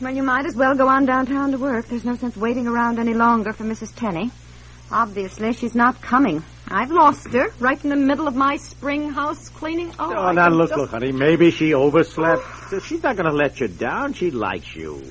Well, you might as well go on downtown to work. There's no sense waiting around any longer for Mrs. Tenney. Obviously, she's not coming. I've lost her right in the middle of my spring house cleaning. Oh, Oh, now look, just- look, honey. Maybe she overslept. Oh. She's not going to let you down. She likes you.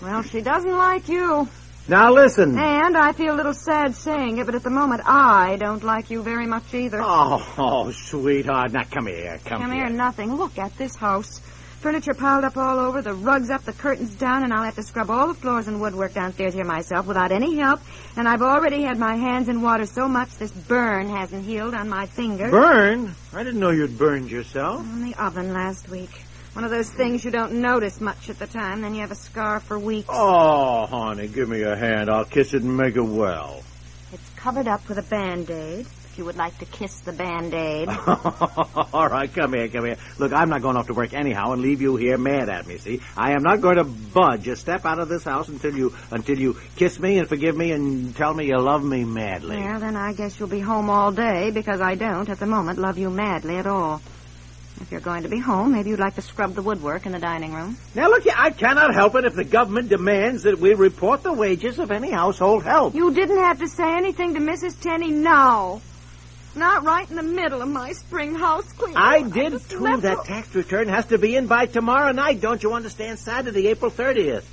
Well, she doesn't like you. Now listen. And I feel a little sad saying it, but at the moment, I don't like you very much either. Oh, oh, sweetheart. Now come here. Come, Come here, nothing. Look at this house. Furniture piled up all over, the rugs up, the curtains down, and I'll have to scrub all the floors and woodwork downstairs here myself without any help. And I've already had my hands in water so much this burn hasn't healed on my finger. Burn? I didn't know you'd burned yourself. On the oven last week. One of those things you don't notice much at the time, then you have a scar for weeks. Oh, honey, give me a hand. I'll kiss it and make it well. It's covered up with a band-aid. If you would like to kiss the band-aid. All right, come here, come here. Look, I'm not going off to work anyhow and leave you here mad at me. See, I am not going to budge a step out of this house until you until you kiss me and forgive me and tell me you love me madly. Well, then I guess you'll be home all day because I don't, at the moment, love you madly at all. If you're going to be home, maybe you'd like to scrub the woodwork in the dining room. Now, look, here, I cannot help it if the government demands that we report the wages of any household help. You didn't have to say anything to Mrs. Tenney now. Not right in the middle of my spring house cleaning. I did, just too. That her- tax return has to be in by tomorrow night. Don't you understand? Saturday, April 30th.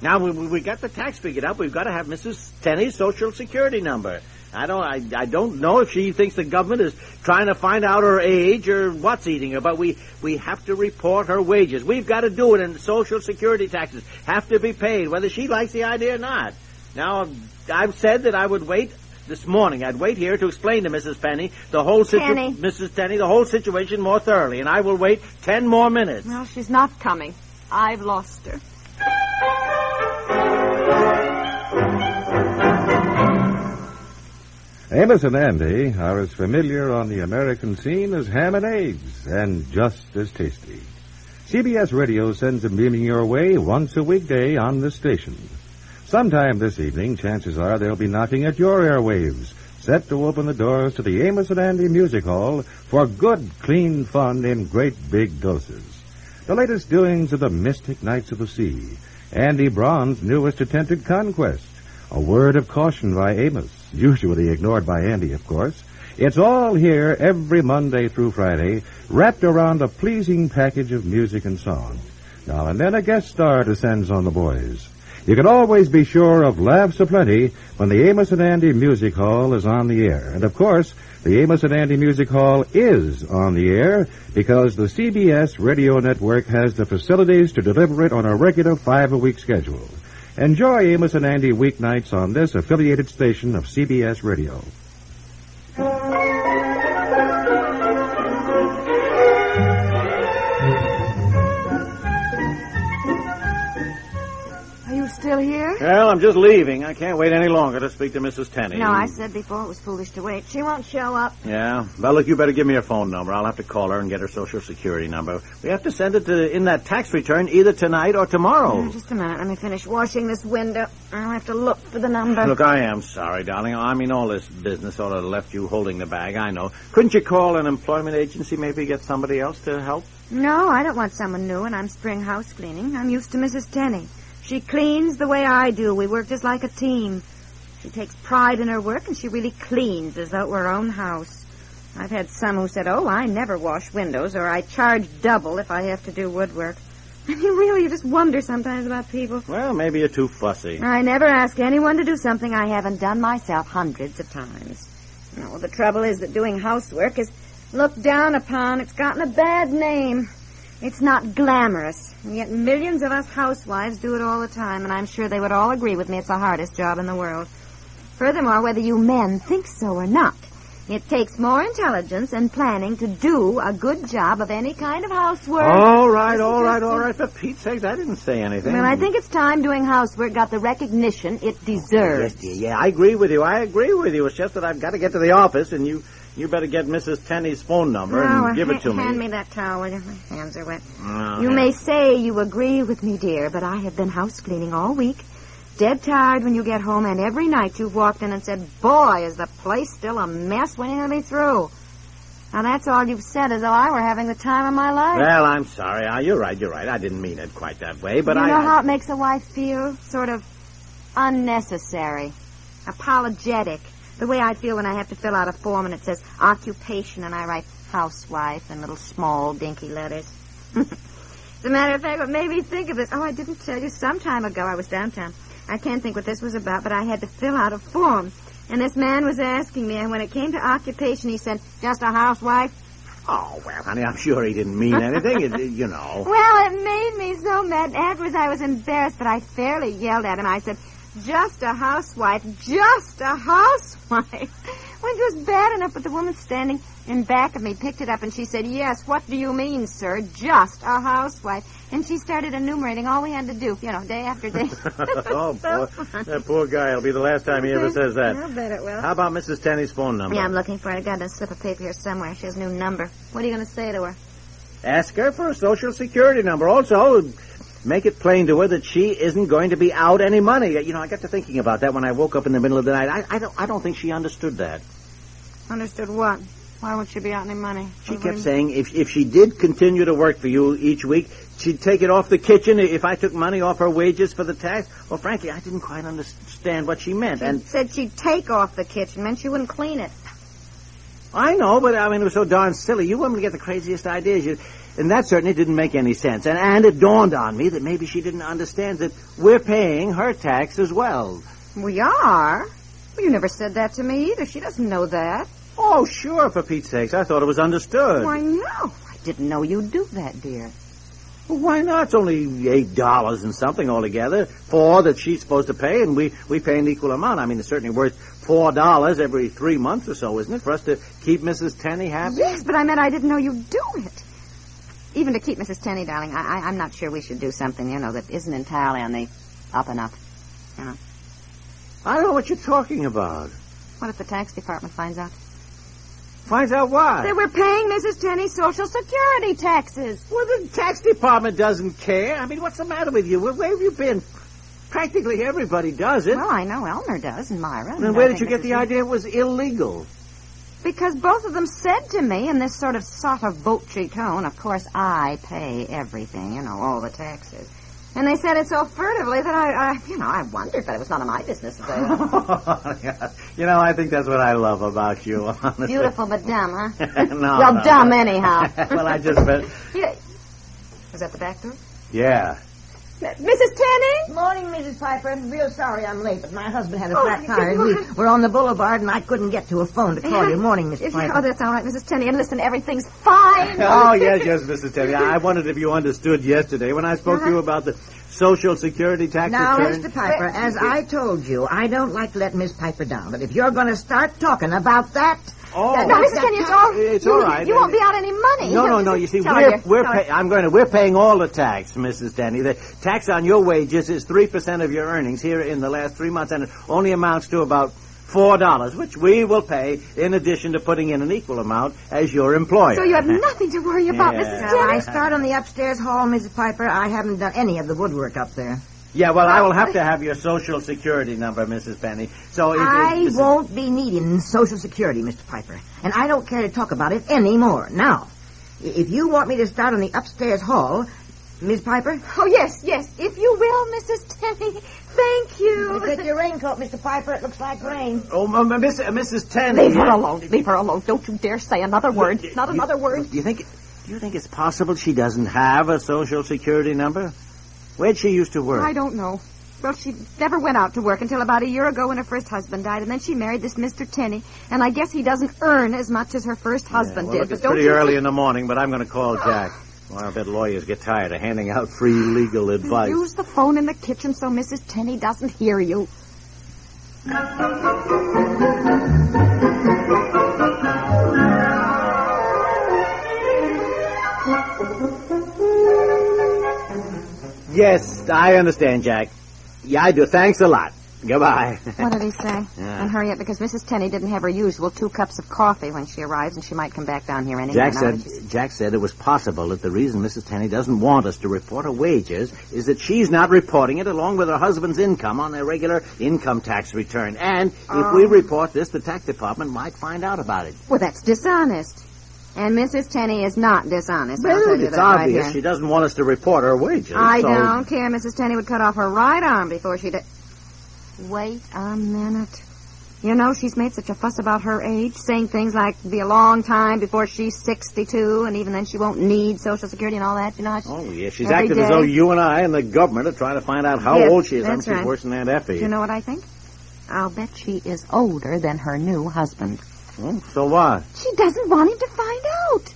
Now, we, we got the tax figured out. We've got to have Mrs. Tenney's social security number. I don't, I, I don't know if she thinks the government is trying to find out her age or what's eating her, but we, we have to report her wages. We've got to do it, and social security taxes have to be paid, whether she likes the idea or not. Now, I've said that I would wait this morning. I'd wait here to explain to Mrs. Penny the whole situation, Mrs. Tenney, the whole situation more thoroughly, and I will wait ten more minutes. Well, she's not coming. I've lost her. Amos and Andy are as familiar on the American scene as ham and eggs, and just as tasty. CBS Radio sends them beaming your way once a weekday on this station. Sometime this evening, chances are they'll be knocking at your airwaves, set to open the doors to the Amos and Andy Music Hall for good, clean fun in great big doses. The latest doings of the mystic Knights of the Sea, Andy Brown's newest attempted conquest, a word of caution by Amos, usually ignored by Andy, of course. It's all here every Monday through Friday, wrapped around a pleasing package of music and song. Now and then a guest star descends on the boys. You can always be sure of laughs aplenty when the Amos and Andy Music Hall is on the air. And of course, the Amos and Andy Music Hall is on the air because the CBS radio network has the facilities to deliver it on a regular five-a-week schedule. Enjoy Amos and Andy weeknights on this affiliated station of CBS Radio. Still here? Well, I'm just leaving. I can't wait any longer to speak to Mrs. Tenney. No, I said before it was foolish to wait. She won't show up. Yeah. Well, look, you better give me her phone number. I'll have to call her and get her social security number. We have to send it to in that tax return either tonight or tomorrow. Just a minute. Let me finish washing this window. I'll have to look for the number. Look, I am sorry, darling. I mean, all this business sort of left you holding the bag. I know. Couldn't you call an employment agency, maybe get somebody else to help? No, I don't want someone new, and I'm spring house cleaning. I'm used to Mrs. Tenney. She cleans the way I do. We work just like a team. She takes pride in her work, and she really cleans as though it were her own house. I've had some who said, oh, I never wash windows, or I charge double if I have to do woodwork. I mean, really, you just wonder sometimes about people. Well, maybe you're too fussy. I never ask anyone to do something I haven't done myself hundreds of times. No, the trouble is that doing housework is looked down upon. It's gotten a bad name. It's not glamorous. And yet millions of us housewives do it all the time, and I'm sure they would all agree with me it's the hardest job in the world. Furthermore, whether you men think so or not, It takes more intelligence and planning to do a good job of any kind of housework. All right, all right, all right. For Pete's sake, I didn't say anything. Well, I think it's time doing housework got the recognition it oh, deserves. Yes, dear. Yeah, I agree with you. I agree with you. It's just that I've got to get to the office, and you you better get Mrs. Tenney's phone number and give it to me. Hand me that towel, will you? My hands are wet. Oh, You yeah. may say you agree with me, dear, but I have been house cleaning all week. Dead tired when you get home, and every night you've walked in and said, Boy, is the place still a mess when to be through. Now, that's all you've said as though I were having the time of my life. Well, I'm sorry. Ah, you're right. You're right. I didn't mean it quite that way, but you I. know how it makes a wife feel? Sort of unnecessary, apologetic. The way I feel when I have to fill out a form and it says occupation and I write housewife in little small dinky letters. As a matter of fact, what made me think of this, oh, I didn't tell you, some time ago I was downtown. I can't think what this was about, but I had to fill out a form. And this man was asking me, and when it came to occupation, he said, just a housewife. Oh well, honey, I'm sure he didn't mean anything. it, it- you know. Well, it made me so mad. Afterwards, I was embarrassed, but I fairly yelled at him. I said, just a housewife, just a housewife. When it was bad enough, but the woman standing in back of me picked it up and she said, yes, what do you mean, sir? Just a housewife. And she started enumerating all we had to do, you know, day after day. oh, So poor, fun. that poor guy. It'll be the last time he ever says that. I'll bet it will. How about Mrs. Tenney's phone number? Yeah, I'm looking for it. I got a slip of paper here somewhere. She has a new number. What are you going to say to her? Ask her for a social security number. Also, make it plain to her that she isn't going to be out any money. You know, I got to thinking about that when I woke up in the middle of the night. I, I don't, I don't think she understood that. Understood what? Why would she be out any money? She kept saying if if she did continue to work for you each week, she'd take it off the kitchen if I took money off her wages for the tax. Well, frankly, I didn't quite understand what she meant, She and said she'd take off the kitchen, meant she wouldn't clean it. I know, but I mean, it was so darn silly. You women get the craziest ideas. You, and that certainly didn't make any sense. And, and it dawned on me that maybe she didn't understand that we're paying her tax as well. We are? Well, you never said that to me either. She doesn't know that. Oh, sure, for Pete's sakes. I thought it was understood. Why, no. I didn't know you'd do that, dear. Well, why not? It's only eight dollars and something altogether. Four that she's supposed to pay, and we, we pay an equal amount. I mean, it's certainly worth four dollars every three months or so, isn't it, for us to keep Mrs. Tenney happy? Yes, but I meant I didn't know you'd do it. Even to keep Mrs. Tenney, darling, I, I, I'm not sure we should do something, you know, that isn't entirely on the up and up. You know. I don't know what you're talking about. What if the tax department finds out? Finds out what? That we're paying Mrs. Tenney Social Security taxes. Well, the tax department doesn't care. I mean, what's the matter with you? Where, where have you been? Practically everybody does it. Well, I know Elmer does, and Myra. then and where I did you get the idea it was illegal? Because both of them said to me in this sort of sotto voce tone, of course I pay everything, you know, all the taxes. And they said it so furtively that I, I you know, I wondered, but it was none of my business. They you know, I think that's what I love about you, honestly. Beautiful but dumb, huh? no, well, no. dumb anyhow. well, I just bet. Yeah. Was that the back door? Yeah. Mrs. Tenney? Morning, Mrs. Piper. I'm real sorry I'm late, but my husband had a Oh, flat good tire. and We were on the boulevard, and I couldn't get to a phone to call you. Morning, Mrs. Piper. Oh, that's all right, Mrs. Tenney. And listen, everything's fine. Oh, oh, yes, yes, Mrs. Tenney. I I wondered if you understood yesterday when I spoke to you uh-huh. about the Social Security tax Now, return. Mr. Piper, as I told you, I don't like to let Miss Piper down, but if you're going to start talking about that... Oh. that- No, that- Mrs. Tenney, it's all... It's you, all right. You won't be out any money. No, no, no. You see, Tell we're, we're pay, I'm going to we're paying all the tax, Mrs. Denny. The tax on your wages is three percent of your earnings here in the last three months, and it only amounts to about four dollars, which we will pay in addition to putting in an equal amount as your employer. So you have nothing to worry about, Yeah. Mrs. Well, I start on the upstairs hall, Mrs. Piper. I haven't done any of the woodwork up there. Yeah, well, I will have to have your social security number, Mrs. Penny. So if, I if, won't be needing Social Security, Mr. Piper, and I don't care to talk about it anymore. Now, if you want me to start on the upstairs hall, Miss Piper, Oh, yes, yes. If you will, Mrs. Tenney. Thank you. take your raincoat, Mr. Piper. It looks like rain. Oh, m- m- Miss, uh, Mrs. Tenney. Leave her alone. Leave her alone. Don't you dare say another word. Not You- another word. Do you think? Do you think it's possible she doesn't have a social security number? Where'd she used to work? I don't know. Well, she never went out to work until about a year ago when her first husband died, and then she married this Mr. Tenney, and I guess he doesn't earn as much as her first husband well, did. look, but it's pretty early think- in the morning, but I'm going to call Jack. Well, I bet lawyers get tired of handing out free legal advice. Use the phone in the kitchen so Mrs. Tenney doesn't hear you. Yes, I understand, Jack. Yeah, I do. Thanks a lot. Goodbye. What did he say? Yeah. And hurry up because Mrs. Tenney didn't have her usual two cups of coffee when she arrives, and she might come back down here any Jack said Jack said it was possible that the reason Mrs. Tenney doesn't want us to report her wages is that she's not reporting it along with her husband's income on their regular income tax return. And if we oh. report this, the tax department might find out about it. Well, that's dishonest. And Mrs. Tenney is not dishonest. Well, it's right obvious here. she doesn't want us to report her wages. I so- don't care. Mrs. Tenney would cut off her right arm before she did. Wait a minute. You know, she's made such a fuss about her age, saying things like it'd be a long time before she's 62, and even then she won't need Social Security and all that. You know, it's- Oh, yeah, she's acting as though you and I and the government are trying to find out how Yes, old she is. I that's think she's right. worse than Aunt Effie. you know what I think? I'll bet she is older than her new husband. Hmm, so what? She doesn't want him to find out.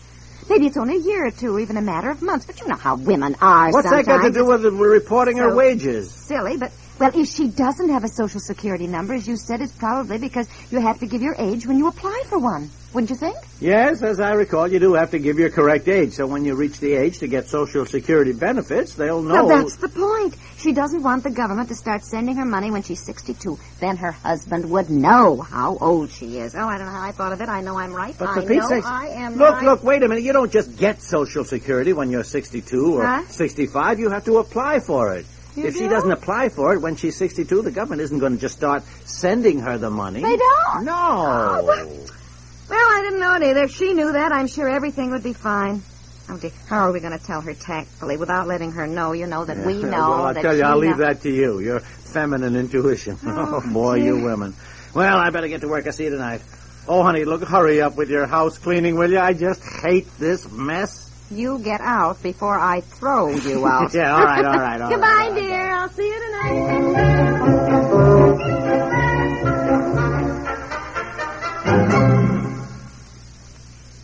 Maybe it's only a year or two, even a matter of months, but you know how women are What's sometimes. that got to do with reporting her wages? silly, but well, if she doesn't have a social security number, as you said, it's probably because you have to give your age when you apply for one. Wouldn't you think? Yes, as I recall, you do have to give your correct age. So when you reach the age to get Social Security benefits, they'll know. Well, that's the point. She doesn't want the government to start sending her money when she's 62. Then her husband would know how old she is. Oh, I don't know how I thought of it. I know I'm right. But I for know sakes- I am Look, right. look, wait a minute. You don't just get Social Security when you're 62 or Huh? 65. You have to apply for it. You if she doesn't apply for it when she's 62, the government isn't going to just start sending her the money. They don't. No. Oh, what? Well, I didn't know it either. If she knew that, I'm sure everything would be fine. Oh, dear. How are we going to tell her tactfully without letting her know, you know, that we know well, I'll that tell you, I'll leave that to you. Your feminine intuition. Oh, Oh, boy, you women. Well, I better get to work. I'll see you tonight. Oh, honey, look, hurry up with your house cleaning, will you? I just hate this mess. You get out before I throw you out. Yeah, all right, all right, all right, Goodbye, all right. dear. I'll see you tonight.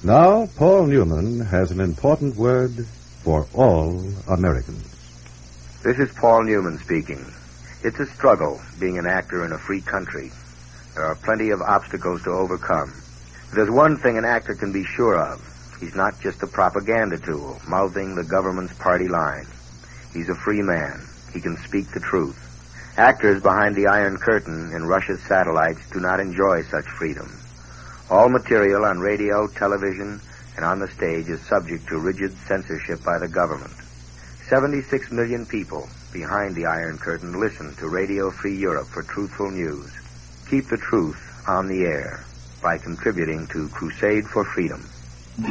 Now, Paul Newman has an important word for all Americans. This is Paul Newman speaking. It's a struggle being an actor in a free country. There are plenty of obstacles to overcome. There's one thing an actor can be sure of. He's not just a propaganda tool, mouthing the government's party line. He's a free man. He can speak the truth. Actors behind the Iron Curtain in Russia's satellites do not enjoy such freedom. All material on radio, television, and on the stage is subject to rigid censorship by the government. 76 million people behind the Iron Curtain listen to Radio Free Europe for truthful news. Keep the truth on the air by contributing to Crusade for Freedom. The